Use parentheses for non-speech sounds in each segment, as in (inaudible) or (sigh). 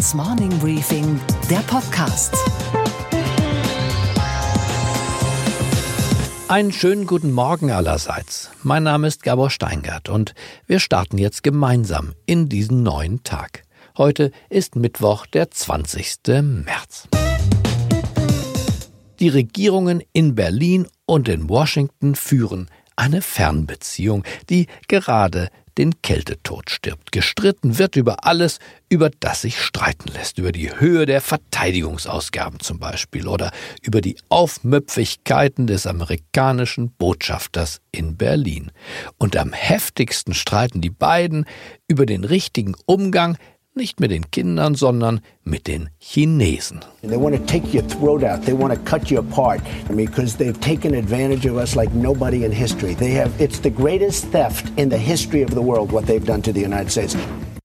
Handelsblatts Morning Briefing, der Podcast. Einen schönen guten Morgen allerseits. Mein Name ist Gabor Steingart und wir starten jetzt gemeinsam in diesen neuen Tag. Heute ist Mittwoch, der 20. März. Die Regierungen in Berlin und in Washington führen eine Fernbeziehung, die gerade den Kältetod stirbt. Gestritten wird über alles, über das sich streiten lässt, über die Höhe der Verteidigungsausgaben zum Beispiel oder über die Aufmüpfigkeiten des amerikanischen Botschafters in Berlin. Und am heftigsten streiten die beiden über den richtigen Umgang nicht mit den Kindern, sondern mit den Chinesen. They want to take your throat out. They want to cut you apart because they've taken advantage of us like nobody in history. They have it's the greatest theft in the history of the world what they've done to the United States.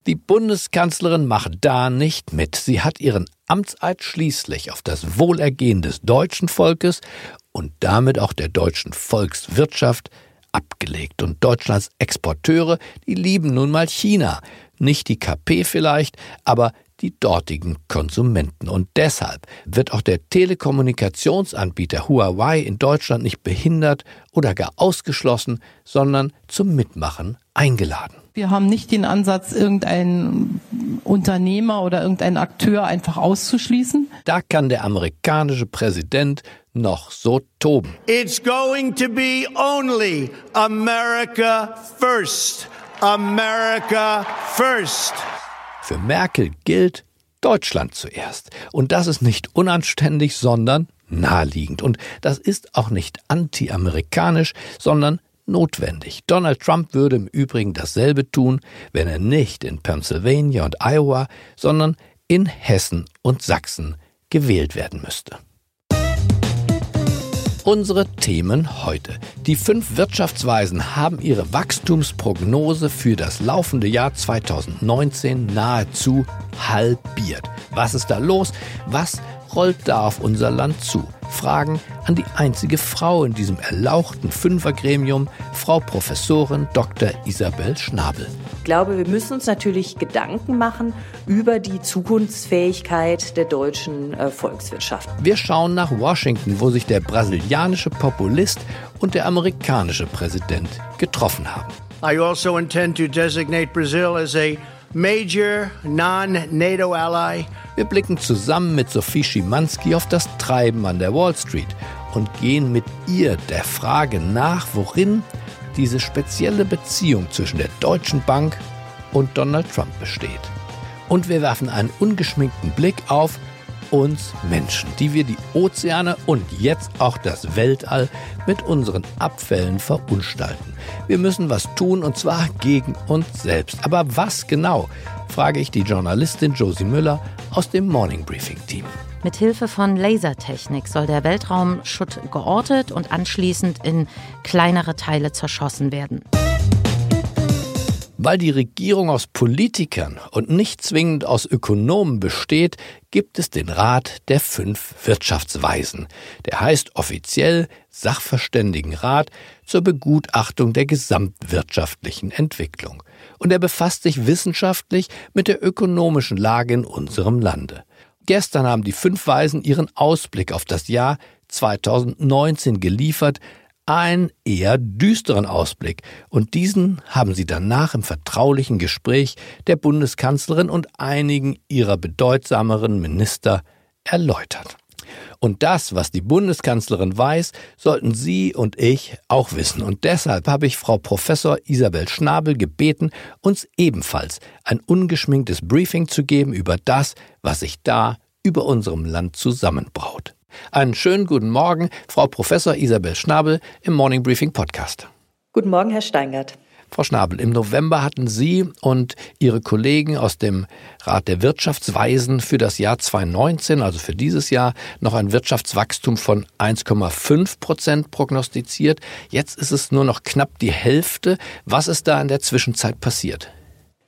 Die Bundeskanzlerin macht da nicht mit. Sie hat ihren Amtseid schließlich auf das Wohlergehen des deutschen Volkes und damit auch der deutschen Volkswirtschaft abgelegt. Und Deutschlands Exporteure, die lieben nun mal China nicht die KP vielleicht, aber die dortigen Konsumenten. Und deshalb wird auch der Telekommunikationsanbieter Huawei in Deutschland nicht behindert oder gar ausgeschlossen, sondern zum Mitmachen eingeladen. Wir haben nicht den Ansatz, irgendeinen Unternehmer oder irgendeinen Akteur einfach auszuschließen. Da kann der amerikanische Präsident noch so toben. It's going to be only America first. America first. Für Merkel gilt Deutschland zuerst. Und das ist nicht unanständig, sondern naheliegend. Und das ist auch nicht anti-amerikanisch, sondern notwendig. Donald Trump würde im Übrigen dasselbe tun, wenn er nicht in Pennsylvania und Iowa, sondern in Hessen und Sachsen gewählt werden müsste. Unsere Themen heute. Die fünf Wirtschaftsweisen haben ihre Wachstumsprognose für das laufende Jahr 2019 nahezu halbiert. Was ist da los? Was rollt da auf unser Land zu? Fragen an die einzige Frau in diesem erlauchten Fünfergremium, Frau Professorin Dr. Isabel Schnabel. Ich glaube, wir müssen uns natürlich Gedanken machen über die Zukunftsfähigkeit der deutschen äh, Volkswirtschaft. Wir schauen nach Washington, wo sich der brasilianische Populist und der amerikanische Präsident getroffen haben. I also intend to designate Brazil as a major non-NATO ally. Wir blicken zusammen mit Sophie Schimanski auf das Treiben an der Wall Street und gehen mit ihr der Frage nach, worin diese spezielle Beziehung zwischen der Deutschen Bank und Donald Trump besteht. Und wir werfen einen ungeschminkten Blick auf uns Menschen, die wir die Ozeane und jetzt auch das Weltall mit unseren Abfällen verunstalten. Wir müssen was tun und zwar gegen uns selbst. Aber was genau, frage ich die Journalistin Josie Müller aus dem Morning Briefing Team. Mit Hilfe von Lasertechnik soll der Weltraumschutt geortet und anschließend in kleinere Teile zerschossen werden. Weil die Regierung aus Politikern und nicht zwingend aus Ökonomen besteht, gibt es den Rat der fünf Wirtschaftsweisen. Der heißt offiziell Sachverständigenrat zur Begutachtung der gesamtwirtschaftlichen Entwicklung. Und er befasst sich wissenschaftlich mit der ökonomischen Lage in unserem Lande. Gestern haben die fünf Weisen ihren Ausblick auf das Jahr 2019 geliefert, einen eher düsteren Ausblick. Und diesen haben sie danach im vertraulichen Gespräch der Bundeskanzlerin und einigen ihrer bedeutsameren Minister erläutert. Und das, was die Bundeskanzlerin weiß, sollten Sie und ich auch wissen. Und deshalb habe ich Frau Professor Isabel Schnabel gebeten, uns ebenfalls ein ungeschminktes Briefing zu geben über das, was sich da über unserem Land zusammenbraut. Einen schönen guten Morgen, Frau Professor Isabel Schnabel im Morning Briefing Podcast. Guten Morgen, Herr Steingart. Frau Schnabel, im November hatten Sie und Ihre Kollegen aus dem Rat der Wirtschaftsweisen für das Jahr 2019, also für dieses Jahr, noch ein Wirtschaftswachstum von 1,5 Prozent prognostiziert. Jetzt ist es nur noch knapp die Hälfte. Was ist da in der Zwischenzeit passiert?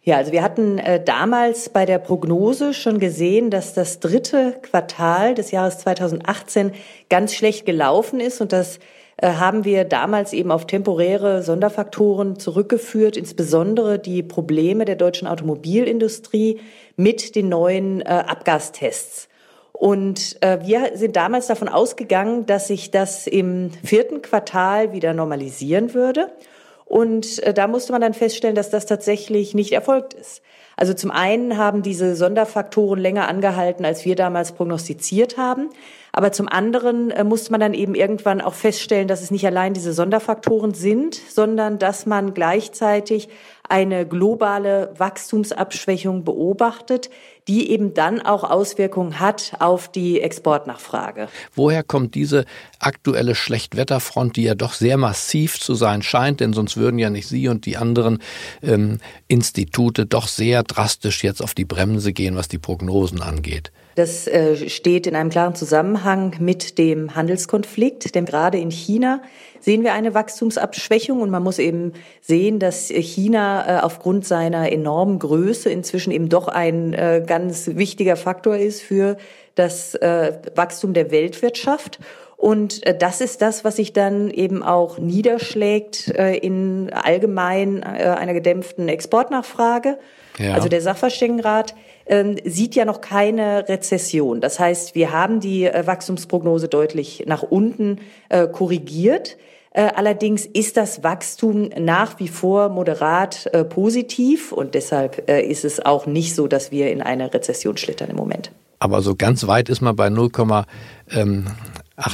Ja, also wir hatten äh, damals bei der Prognose schon gesehen, dass das dritte Quartal des Jahres 2018 ganz schlecht gelaufen ist und das äh, haben wir damals eben auf temporäre Sonderfaktoren zurückgeführt, insbesondere die Probleme der deutschen Automobilindustrie mit den neuen äh, Abgastests. Und äh, wir sind damals davon ausgegangen, dass sich das im vierten Quartal wieder normalisieren würde. Und äh, da musste man dann feststellen, dass das tatsächlich nicht erfolgt ist. Also zum einen haben diese Sonderfaktoren länger angehalten, als wir damals prognostiziert haben. Aber zum anderen äh, musste man dann eben irgendwann auch feststellen, dass es nicht allein diese Sonderfaktoren sind, sondern dass man gleichzeitig eine globale Wachstumsabschwächung beobachtet, die eben dann auch Auswirkungen hat auf die Exportnachfrage. Woher kommt diese aktuelle Schlechtwetterfront, die ja doch sehr massiv zu sein scheint, denn sonst würden ja nicht Sie und die anderen ähm, Institute doch sehr drastisch jetzt auf die Bremse gehen, was die Prognosen angeht? Das äh, steht in einem klaren Zusammenhang mit dem Handelskonflikt, denn gerade in China sehen wir eine Wachstumsabschwächung und man muss eben sehen, dass China äh, aufgrund seiner enormen Größe inzwischen eben doch ein äh, ganz wichtiger Faktor ist für das Wachstum der Weltwirtschaft. Und das ist das, was sich dann eben auch niederschlägt in allgemein einer gedämpften Exportnachfrage. Ja. Also der Sachverständigenrat sieht ja noch keine Rezession. Das heißt, wir haben die äh, Wachstumsprognose deutlich nach unten äh, korrigiert. Äh, allerdings ist das Wachstum nach wie vor moderat äh, positiv und deshalb äh, ist es auch nicht so, dass wir in eine Rezession schlittern im Moment. Aber so ganz weit ist man bei 0,8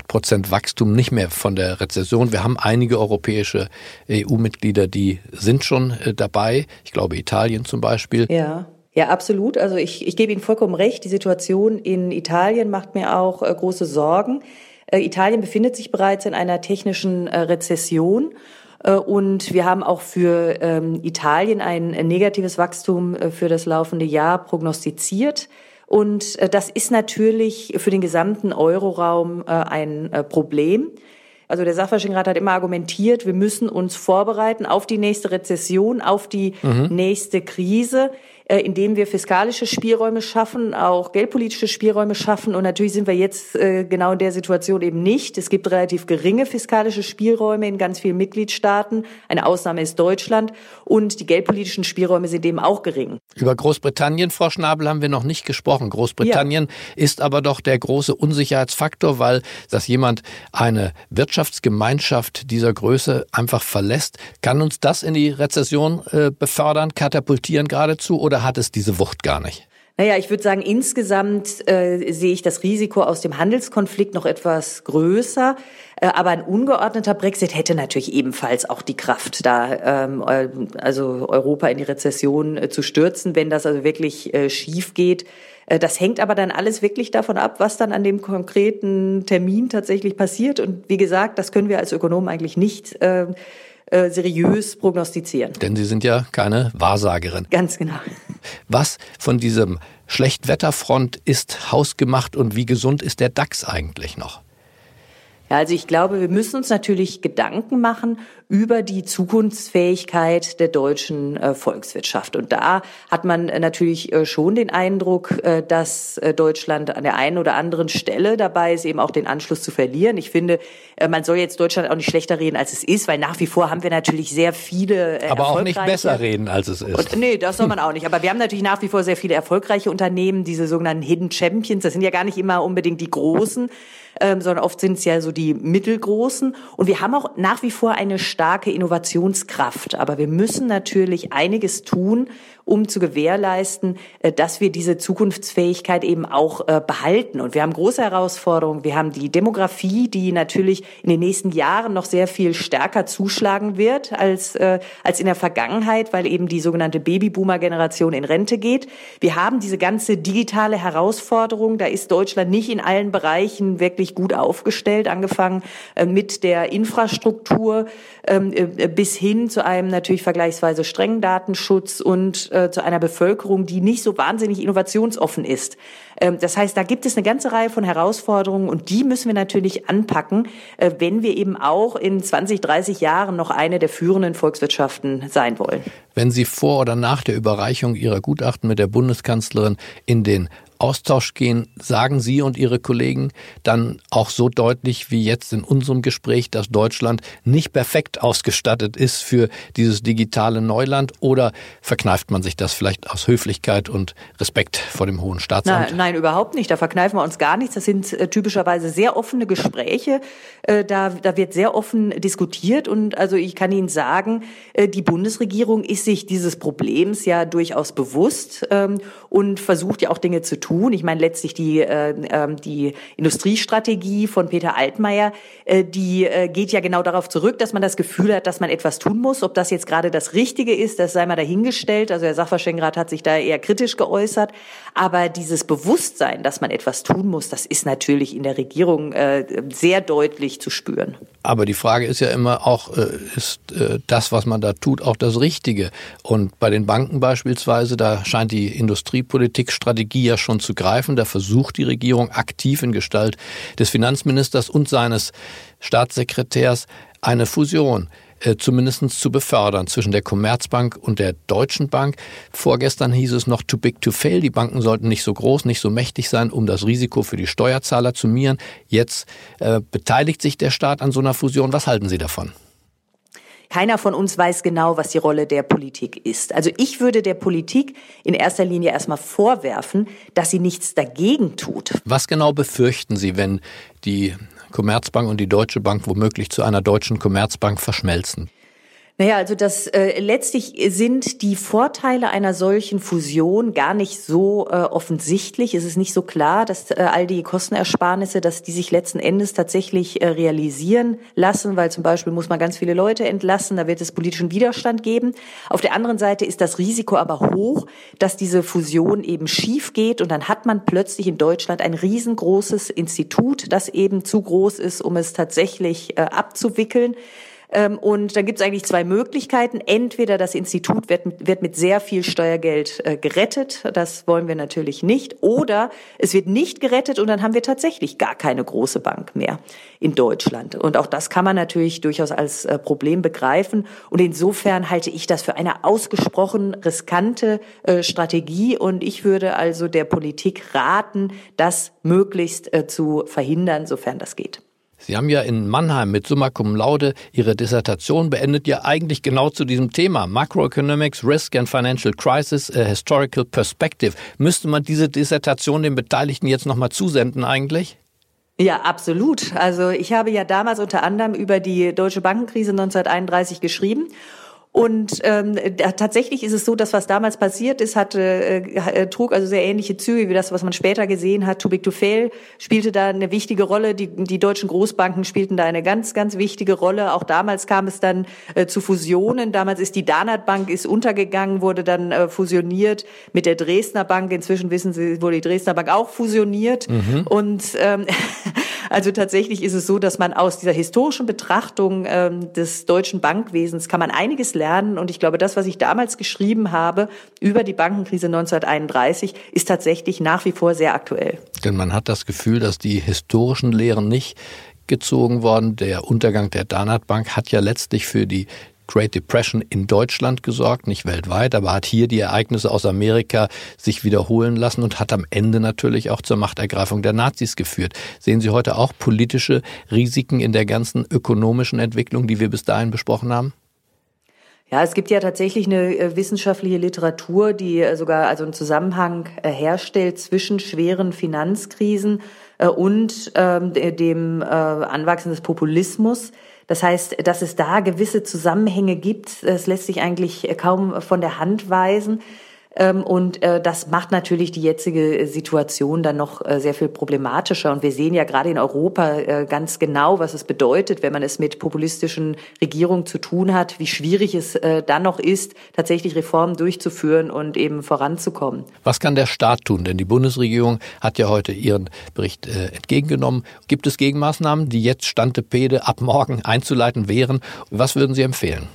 Prozent Wachstum nicht mehr von der Rezession. Wir haben einige europäische EU-Mitglieder, die sind schon dabei. Ich glaube Italien zum Beispiel. Ja. Ja, absolut. Also ich, ich gebe Ihnen vollkommen recht. Die Situation in Italien macht mir auch äh, große Sorgen. Äh, Italien befindet sich bereits in einer technischen äh, Rezession. Äh, und wir haben auch für ähm, Italien ein negatives Wachstum äh, für das laufende Jahr prognostiziert. Und äh, das ist natürlich für den gesamten Euroraum ein Problem. Also der Sachverständigenrat hat immer argumentiert, wir müssen uns vorbereiten auf die nächste Rezession, auf die mhm. nächste Krise. Äh, indem wir fiskalische Spielräume schaffen, auch geldpolitische Spielräume schaffen. Und natürlich sind wir jetzt äh, genau in der Situation eben nicht. Es gibt relativ geringe fiskalische Spielräume in ganz vielen Mitgliedstaaten. Eine Ausnahme ist Deutschland. Und die geldpolitischen Spielräume sind eben auch gering. Über Großbritannien, Frau Schnabel, haben wir noch nicht gesprochen. Großbritannien ja. ist aber doch der große Unsicherheitsfaktor, weil dass jemand eine Wirtschaftsgemeinschaft dieser Größe einfach verlässt, kann uns das in die Rezession äh, befördern, katapultieren geradezu? Oder hat es diese Wucht gar nicht? Naja, ich würde sagen, insgesamt äh, sehe ich das Risiko aus dem Handelskonflikt noch etwas größer. Äh, aber ein ungeordneter Brexit hätte natürlich ebenfalls auch die Kraft, da ähm, äh, also Europa in die Rezession äh, zu stürzen, wenn das also wirklich äh, schief geht. Äh, das hängt aber dann alles wirklich davon ab, was dann an dem konkreten Termin tatsächlich passiert. Und wie gesagt, das können wir als Ökonomen eigentlich nicht äh, äh, seriös prognostizieren. Denn Sie sind ja keine Wahrsagerin. Ganz genau. Was von diesem Schlechtwetterfront ist hausgemacht und wie gesund ist der DAX eigentlich noch? Ja, also ich glaube, wir müssen uns natürlich Gedanken machen über die Zukunftsfähigkeit der deutschen äh, Volkswirtschaft. Und da hat man äh, natürlich äh, schon den Eindruck, dass Deutschland an der einen oder anderen Stelle dabei ist, eben auch den Anschluss zu verlieren. Ich finde, man soll jetzt Deutschland auch nicht schlechter reden, als es ist, weil nach wie vor haben wir natürlich sehr viele Aber auch nicht besser reden, als es ist. Und, nee, das soll man auch nicht. Aber wir haben natürlich nach wie vor sehr viele erfolgreiche Unternehmen, diese sogenannten Hidden Champions. Das sind ja gar nicht immer unbedingt die Großen ähm, sondern oft sind es ja so die mittelgroßen. Und wir haben auch nach wie vor eine starke Innovationskraft. Aber wir müssen natürlich einiges tun, um zu gewährleisten, äh, dass wir diese Zukunftsfähigkeit eben auch äh, behalten. Und wir haben große Herausforderungen. Wir haben die Demografie, die natürlich in den nächsten Jahren noch sehr viel stärker zuschlagen wird als, äh, als in der Vergangenheit, weil eben die sogenannte Babyboomer-Generation in Rente geht. Wir haben diese ganze digitale Herausforderung. Da ist Deutschland nicht in allen Bereichen wirklich gut aufgestellt, angefangen mit der Infrastruktur ähm, bis hin zu einem natürlich vergleichsweise strengen Datenschutz und äh, zu einer Bevölkerung, die nicht so wahnsinnig innovationsoffen ist. Ähm, das heißt, da gibt es eine ganze Reihe von Herausforderungen und die müssen wir natürlich anpacken, äh, wenn wir eben auch in 20, 30 Jahren noch eine der führenden Volkswirtschaften sein wollen. Wenn Sie vor oder nach der Überreichung Ihrer Gutachten mit der Bundeskanzlerin in den Austausch gehen, sagen Sie und Ihre Kollegen dann auch so deutlich wie jetzt in unserem Gespräch, dass Deutschland nicht perfekt ausgestattet ist für dieses digitale Neuland oder verkneift man sich das vielleicht aus Höflichkeit und Respekt vor dem hohen Staatsamt? Nein, nein überhaupt nicht. Da verkneifen wir uns gar nichts. Das sind äh, typischerweise sehr offene Gespräche. Äh, da, da wird sehr offen diskutiert und also ich kann Ihnen sagen, äh, die Bundesregierung ist sich dieses Problems ja durchaus bewusst ähm, und versucht ja auch Dinge zu tun. Ich meine letztlich die, äh, äh, die Industriestrategie von Peter Altmaier, äh, die äh, geht ja genau darauf zurück, dass man das Gefühl hat, dass man etwas tun muss. Ob das jetzt gerade das Richtige ist, das sei mal dahingestellt. Also der Sachverständigenrat hat sich da eher kritisch geäußert. Aber dieses Bewusstsein, dass man etwas tun muss, das ist natürlich in der Regierung äh, sehr deutlich zu spüren. Aber die Frage ist ja immer auch, äh, ist äh, das, was man da tut, auch das Richtige? Und bei den Banken beispielsweise, da scheint die Industriepolitikstrategie ja schon zu greifen. Da versucht die Regierung aktiv in Gestalt des Finanzministers und seines Staatssekretärs eine Fusion äh, zumindest zu befördern zwischen der Commerzbank und der Deutschen Bank. Vorgestern hieß es noch too big to fail. Die Banken sollten nicht so groß, nicht so mächtig sein, um das Risiko für die Steuerzahler zu mieren. Jetzt äh, beteiligt sich der Staat an so einer Fusion. Was halten Sie davon? Keiner von uns weiß genau, was die Rolle der Politik ist. Also ich würde der Politik in erster Linie erstmal vorwerfen, dass sie nichts dagegen tut. Was genau befürchten Sie, wenn die Commerzbank und die Deutsche Bank womöglich zu einer deutschen Commerzbank verschmelzen? Naja, also das äh, letztlich sind die Vorteile einer solchen Fusion gar nicht so äh, offensichtlich. Es ist nicht so klar, dass äh, all die Kostenersparnisse, dass die sich letzten Endes tatsächlich äh, realisieren lassen, weil zum Beispiel muss man ganz viele Leute entlassen, da wird es politischen Widerstand geben. Auf der anderen Seite ist das Risiko aber hoch, dass diese Fusion eben schief geht und dann hat man plötzlich in Deutschland ein riesengroßes Institut, das eben zu groß ist, um es tatsächlich äh, abzuwickeln. Ähm, und dann gibt es eigentlich zwei Möglichkeiten. Entweder das Institut wird mit, wird mit sehr viel Steuergeld äh, gerettet, das wollen wir natürlich nicht, oder es wird nicht gerettet und dann haben wir tatsächlich gar keine große Bank mehr in Deutschland. Und auch das kann man natürlich durchaus als äh, Problem begreifen. Und insofern halte ich das für eine ausgesprochen riskante äh, Strategie. Und ich würde also der Politik raten, das möglichst zu verhindern, sofern das geht. Sie haben ja in Mannheim mit Summa Cum Laude Ihre Dissertation beendet, ja eigentlich genau zu diesem Thema. Macroeconomics, Risk and Financial Crisis, a Historical Perspective. Müsste man diese Dissertation den Beteiligten jetzt nochmal zusenden eigentlich? Ja, absolut. Also ich habe ja damals unter anderem über die deutsche Bankenkrise 1931 geschrieben und ähm, tatsächlich ist es so, dass was damals passiert ist, hatte, äh, trug also sehr ähnliche Züge wie das, was man später gesehen hat. Too big to fail spielte da eine wichtige Rolle. Die, die deutschen Großbanken spielten da eine ganz, ganz wichtige Rolle. Auch damals kam es dann äh, zu Fusionen. Damals ist die Danat Bank ist untergegangen, wurde dann äh, fusioniert mit der Dresdner Bank. Inzwischen wissen Sie, wurde die Dresdner Bank auch fusioniert. Mhm. Und ähm, (laughs) also tatsächlich ist es so, dass man aus dieser historischen Betrachtung ähm, des deutschen Bankwesens kann man einiges lernen. Und ich glaube, das, was ich damals geschrieben habe über die Bankenkrise 1931, ist tatsächlich nach wie vor sehr aktuell. Denn man hat das Gefühl, dass die historischen Lehren nicht gezogen worden. Der Untergang der Danat Bank hat ja letztlich für die Great Depression in Deutschland gesorgt, nicht weltweit, aber hat hier die Ereignisse aus Amerika sich wiederholen lassen und hat am Ende natürlich auch zur Machtergreifung der Nazis geführt. Sehen Sie heute auch politische Risiken in der ganzen ökonomischen Entwicklung, die wir bis dahin besprochen haben? Ja, es gibt ja tatsächlich eine äh, wissenschaftliche Literatur, die äh, sogar also einen Zusammenhang äh, herstellt zwischen schweren Finanzkrisen und ähm, dem Anwachsen des Populismus. Das heißt, dass es da gewisse Zusammenhänge gibt, das lässt sich eigentlich kaum von der Hand weisen. Ähm, und äh, das macht natürlich die jetzige Situation dann noch äh, sehr viel problematischer. Und wir sehen ja gerade in Europa äh, ganz genau, was es bedeutet, wenn man es mit populistischen Regierungen zu tun hat, wie schwierig es dann noch ist, tatsächlich Reformen durchzuführen und eben voranzukommen. Was kann der Staat tun? Denn die Bundesregierung hat ja heute ihren Bericht entgegengenommen. Gibt es Gegenmaßnahmen, die jetzt Stantepede ab morgen einzuleiten wären? Was würden Sie empfehlen?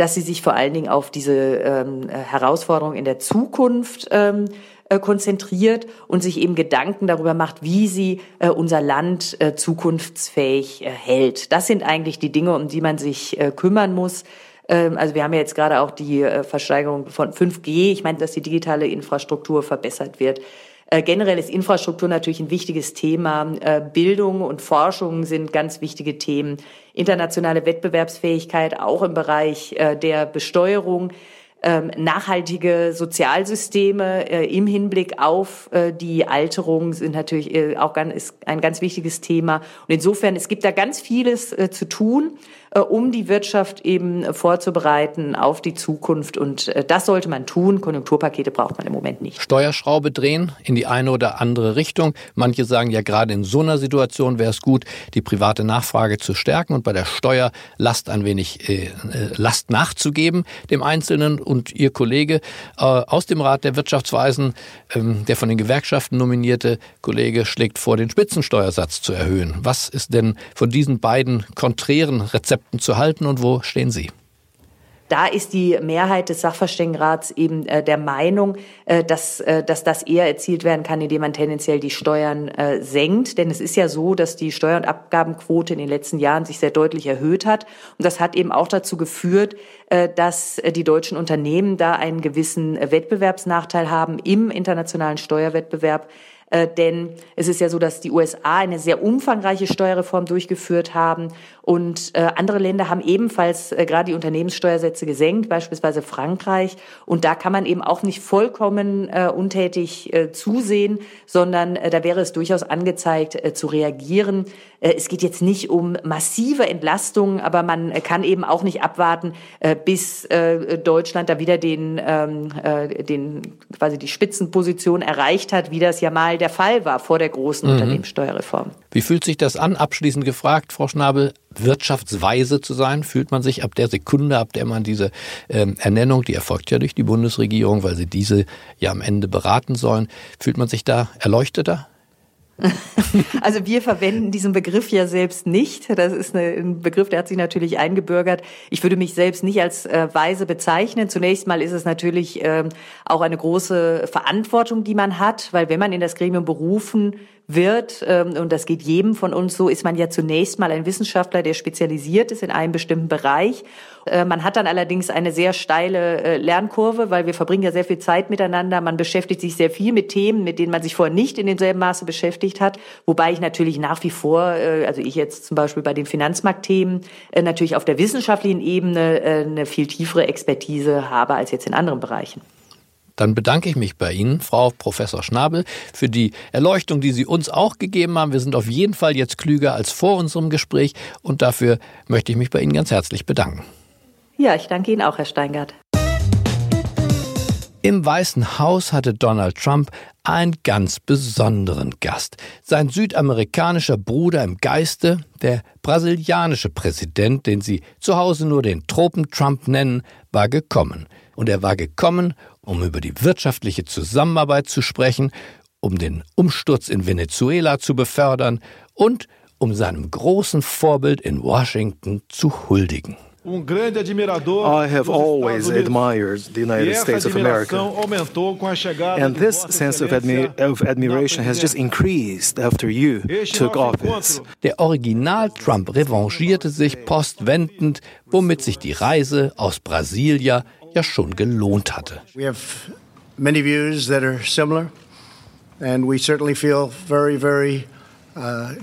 Dass sie sich vor allen Dingen auf diese ähm, Herausforderung in der Zukunft ähm, äh, konzentriert und sich eben Gedanken darüber macht, wie sie äh, unser Land äh, zukunftsfähig äh, hält. Das sind eigentlich die Dinge, um die man sich äh, kümmern muss. Ähm, also wir haben ja jetzt gerade auch die äh, Versteigerung von 5G. Ich meine, dass die digitale Infrastruktur verbessert wird Äh, generell ist Infrastruktur natürlich ein wichtiges Thema. Äh, Bildung und Forschung sind ganz wichtige Themen. Internationale Wettbewerbsfähigkeit auch im Bereich äh, der Besteuerung ähm, nachhaltige Sozialsysteme im Hinblick auf die Alterung sind natürlich auch ein ganz wichtiges Thema. Und insofern, es gibt da ganz vieles zu tun. Äh, um die Wirtschaft eben vorzubereiten auf die Zukunft. Und äh, das sollte man tun. Konjunkturpakete braucht man im Moment nicht. Steuerschraube drehen in die eine oder andere Richtung. Manche sagen ja, gerade in so einer Situation wäre es gut, die private Nachfrage zu stärken und bei der Steuerlast ein wenig äh, äh Last nachzugeben, dem Einzelnen. Und Ihr Kollege äh, aus dem Rat der Wirtschaftsweisen, ähm, der von den Gewerkschaften nominierte Kollege, schlägt vor, den Spitzensteuersatz zu erhöhen. Was ist denn von diesen beiden konträren Rezepten Konzepten zu halten und wo stehen Sie? Da ist die Mehrheit des Sachverständigenrats eben äh, der Meinung, äh, dass, äh, dass das eher erzielt werden kann, indem man tendenziell die Steuern äh, senkt. Denn es ist ja so, dass die Steuer- und Abgabenquote in den letzten Jahren sich sehr deutlich erhöht hat. Und das hat eben auch dazu geführt, äh, dass äh, die deutschen Unternehmen da einen gewissen Wettbewerbsnachteil haben im internationalen Steuerwettbewerb äh, denn es ist ja so, dass die USA eine sehr umfangreiche Steuerreform durchgeführt haben und äh, andere Länder haben ebenfalls äh, gerade die Unternehmenssteuersätze gesenkt, beispielsweise Frankreich. Und da kann man eben auch nicht vollkommen äh, untätig äh, zusehen, sondern äh, da wäre es durchaus angezeigt äh, zu reagieren. Äh, es geht jetzt nicht um massive Entlastungen, aber man äh, kann eben auch nicht abwarten, äh, bis äh, Deutschland da wieder den, ähm, äh, den quasi die Spitzenposition erreicht hat, wie das ja mal der Fall war vor der großen mhm. Unternehmenssteuerreform. Wie fühlt sich das an? Abschließend gefragt, Frau Schnabel, wirtschaftsweise zu sein? Fühlt man sich ab der Sekunde, ab der man diese ähm, Ernennung, die erfolgt ja durch die Bundesregierung, weil sie diese ja am Ende beraten sollen, fühlt man sich da erleuchteter? (laughs) Also wir verwenden diesen Begriff ja selbst nicht. Das ist ein Begriff, der hat sich natürlich eingebürgert. Ich würde mich selbst nicht als äh, weise bezeichnen. Zunächst mal ist es natürlich ähm, auch eine große Verantwortung, die man hat, weil wenn man in das Gremium berufen wird, ähm, und das geht jedem von uns so, ist man ja zunächst mal ein Wissenschaftler, der spezialisiert ist in einem bestimmten Bereich. Äh, man hat dann allerdings eine sehr steile äh, Lernkurve, weil wir verbringen ja sehr viel Zeit miteinander. Man beschäftigt sich sehr viel mit Themen, mit denen man sich vorher nicht in demselben Maße beschäftigt hat. Wobei ich natürlich nach wie vor, äh, also ich jetzt zum Beispiel bei den Finanzmarktthemen, natürlich auf der wissenschaftlichen Ebene eine viel tiefere Expertise habe als jetzt in anderen Bereichen. Dann bedanke ich mich bei Ihnen, Frau Professor Schnabel, für die Erleuchtung, die Sie uns auch gegeben haben. Wir sind auf jeden Fall jetzt klüger als vor unserem Gespräch und dafür möchte ich mich bei Ihnen ganz herzlich bedanken. Ja, ich danke Ihnen auch, Herr Steingart. Im Weißen Haus hatte Donald Trump einen ganz besonderen Gast. Sein südamerikanischer Bruder im Geiste, der brasilianische Präsident, den sie zu Hause nur den Tropen-Trump nennen, war gekommen. Und er war gekommen, um über die wirtschaftliche Zusammenarbeit zu sprechen, um den Umsturz in Venezuela zu befördern und um seinem großen Vorbild in Washington zu huldigen. I have always admired the United States of America. And this sense of, admi of admiration has just increased after you took office. Der Original Trump revanchierte sich postwendend, womit sich die Reise aus Brasilia ja schon gelohnt hatte. We have many views that are similar and we certainly feel very very uh,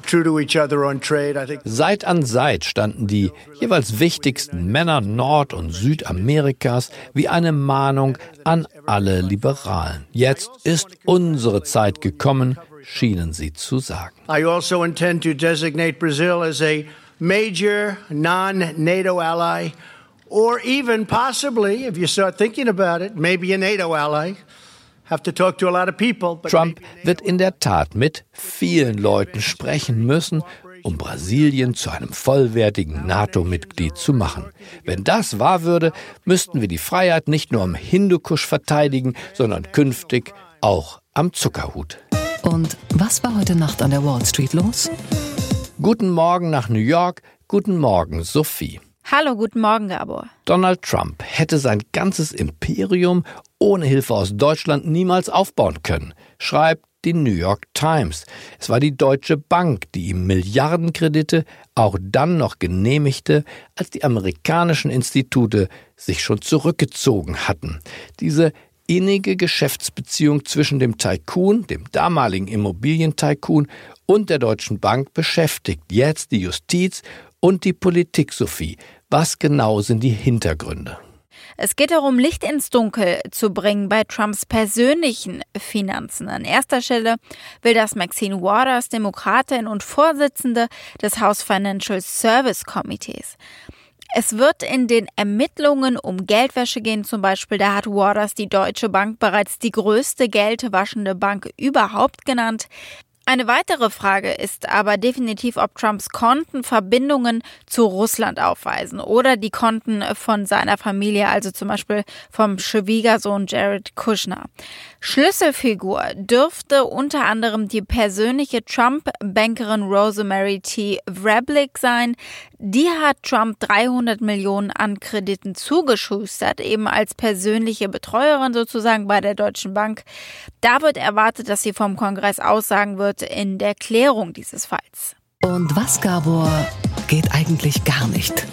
Seit an Seit standen die jeweils wichtigsten Männer Nord- und Südamerikas wie eine Mahnung an alle Liberalen. Jetzt ist unsere Zeit gekommen, schienen sie zu sagen. I also intend to designate Brazil as a major non-NATO ally or even possibly, if you start thinking about it, maybe a NATO ally. Trump wird in der Tat mit vielen Leuten sprechen müssen, um Brasilien zu einem vollwertigen NATO-Mitglied zu machen. Wenn das wahr würde, müssten wir die Freiheit nicht nur am Hindukusch verteidigen, sondern künftig auch am Zuckerhut. Und was war heute Nacht an der Wall Street los? Guten Morgen nach New York, guten Morgen Sophie. Hallo, guten Morgen, Gabor. Donald Trump hätte sein ganzes Imperium ohne Hilfe aus Deutschland niemals aufbauen können, schreibt die New York Times. Es war die Deutsche Bank, die ihm Milliardenkredite auch dann noch genehmigte, als die amerikanischen Institute sich schon zurückgezogen hatten. Diese innige Geschäftsbeziehung zwischen dem Tycoon, dem damaligen Immobilientycoon und der Deutschen Bank beschäftigt jetzt die Justiz und die Politik, Sophie. Was genau sind die Hintergründe? Es geht darum, Licht ins Dunkel zu bringen bei Trumps persönlichen Finanzen. An erster Stelle will das Maxine Waters, Demokratin und Vorsitzende des House Financial Service Committees. Es wird in den Ermittlungen um Geldwäsche gehen. Zum Beispiel, da hat Waters die Deutsche Bank bereits die größte geldwaschende Bank überhaupt genannt. Eine weitere Frage ist aber definitiv, ob Trumps Konten Verbindungen zu Russland aufweisen oder die Konten von seiner Familie, also zum Beispiel vom Schwiegersohn Jared Kushner. Schlüsselfigur dürfte unter anderem die persönliche Trump-Bankerin Rosemary T. Vrablick sein. Die hat Trump 300 Millionen an Krediten zugeschustert, eben als persönliche Betreuerin sozusagen bei der Deutschen Bank. Da wird erwartet, dass sie vom Kongress aussagen wird in der Klärung dieses Falls. Und was, Gabor, geht eigentlich gar nicht?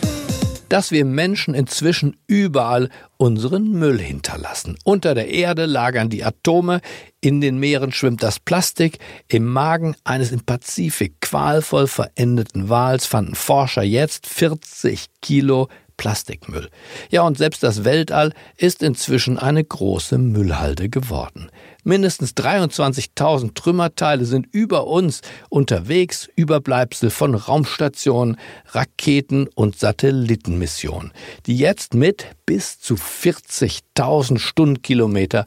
Dass wir Menschen inzwischen überall unseren Müll hinterlassen. Unter der Erde lagern die Atome, in den Meeren schwimmt das Plastik, im Magen eines im Pazifik qualvoll verendeten Wals fanden Forscher jetzt 40 Kilo Plastikmüll. Ja, und selbst das Weltall ist inzwischen eine große Müllhalde geworden. Mindestens 23.000 Trümmerteile sind über uns unterwegs, Überbleibsel von Raumstationen, Raketen und Satellitenmissionen, die jetzt mit bis zu 40.000 Stundenkilometer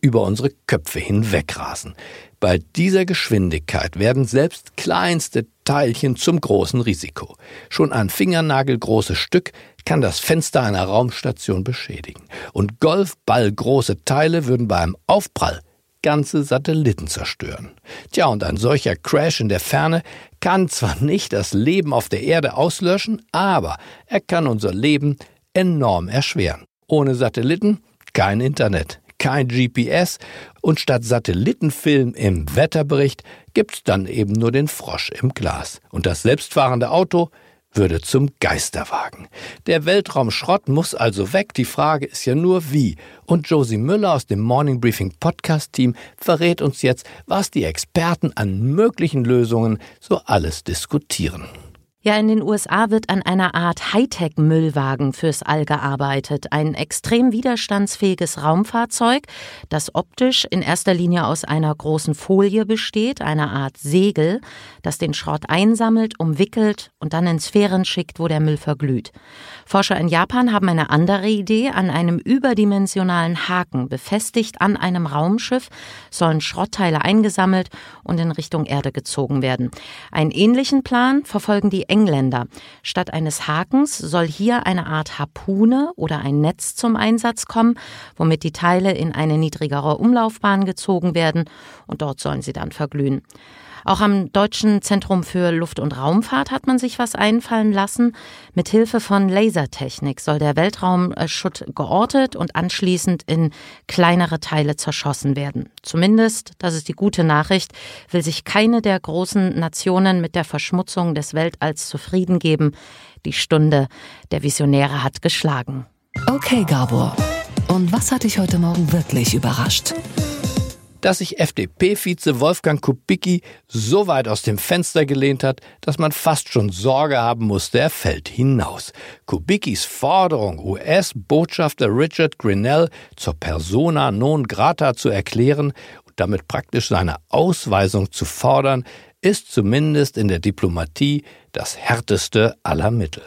über unsere Köpfe hinwegrasen. Bei dieser Geschwindigkeit werden selbst kleinste Teilchen zum großen Risiko. Schon ein fingernagelgroßes Stück kann das Fenster einer Raumstation beschädigen. Und golfballgroße Teile würden beim Aufprall ganze Satelliten zerstören. Tja, und ein solcher Crash in der Ferne kann zwar nicht das Leben auf der Erde auslöschen, aber er kann unser Leben enorm erschweren. Ohne Satelliten kein Internet, kein GPS und statt Satellitenfilm im Wetterbericht gibt's dann eben nur den Frosch im Glas. Und das selbstfahrende Auto würde zum Geisterwagen. Der Weltraumschrott muss also weg. Die Frage ist ja nur wie. Und Josie Müller aus dem Morning Briefing Podcast Team verrät uns jetzt, was die Experten an möglichen Lösungen so alles diskutieren. Ja, in den USA wird an einer Art Hightech-Müllwagen fürs All gearbeitet. Ein extrem widerstandsfähiges Raumfahrzeug, das optisch in erster Linie aus einer großen Folie besteht, einer Art Segel, das den Schrott einsammelt, umwickelt und dann in Sphären schickt, wo der Müll verglüht. Forscher in Japan haben eine andere Idee. An einem überdimensionalen Haken, befestigt an einem Raumschiff, sollen Schrottteile eingesammelt und in Richtung Erde gezogen werden. Einen ähnlichen Plan verfolgen die Engländer. Statt eines Hakens soll hier eine Art Harpune oder ein Netz zum Einsatz kommen, womit die Teile in eine niedrigere Umlaufbahn gezogen werden und dort sollen sie dann verglühen. Auch am Deutschen Zentrum für Luft- und Raumfahrt hat man sich was einfallen lassen. Mit Hilfe von Lasertechnik soll der Weltraumschutt geortet und anschließend in kleinere Teile zerschossen werden. Zumindest, das ist die gute Nachricht, will sich keine der großen Nationen mit der Verschmutzung des Weltalls zufrieden geben. Die Stunde der Visionäre hat geschlagen. Okay, Gabor. Und was hat dich heute Morgen wirklich überrascht? Dass sich FDP-Vize Wolfgang Kubicki so weit aus dem Fenster gelehnt hat, dass man fast schon Sorge haben musste, er fällt hinaus. Kubickis Forderung, US-Botschafter Richard Grinnell zur Persona non grata zu erklären und damit praktisch seine Ausweisung zu fordern, ist zumindest in der Diplomatie das härteste aller Mittel.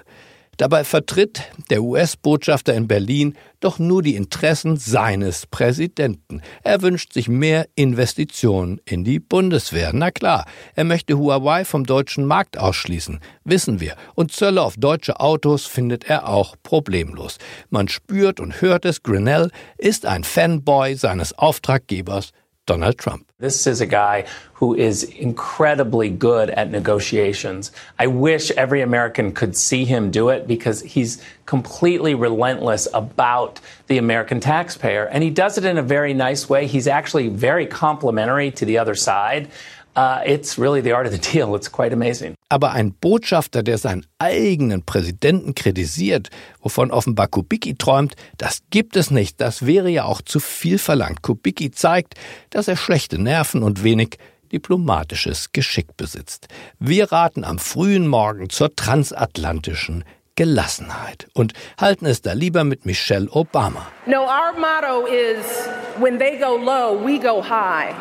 Dabei vertritt der US-Botschafter in Berlin doch nur die Interessen seines Präsidenten. Er wünscht sich mehr Investitionen in die Bundeswehr. Na klar, er möchte Huawei vom deutschen Markt ausschließen, wissen wir. Und Zölle auf deutsche Autos findet er auch problemlos. Man spürt und hört es, Grinnell ist ein Fanboy seines Auftraggebers Donald Trump. This is a guy who is incredibly good at negotiations. I wish every American could see him do it because he's completely relentless about the American taxpayer. And he does it in a very nice way. He's actually very complimentary to the other side. Uh, it's really the art of the deal. It's quite amazing. Aber ein Botschafter, der seinen eigenen Präsidenten kritisiert, wovon offenbar Kubicki träumt, das gibt es nicht. Das wäre ja auch zu viel verlangt. Kubicki zeigt, dass er schlechte Nerven und wenig diplomatisches Geschick besitzt. Wir raten am frühen Morgen zur transatlantischen Gelassenheit und halten es da lieber mit Michelle Obama. No, our motto is when they go low, we go high.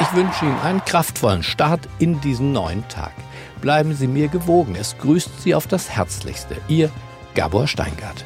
Ich wünsche Ihnen einen kraftvollen Start in diesen neuen Tag. Bleiben Sie mir gewogen. Es grüßt Sie auf das Herzlichste. Ihr Gabor Steingart.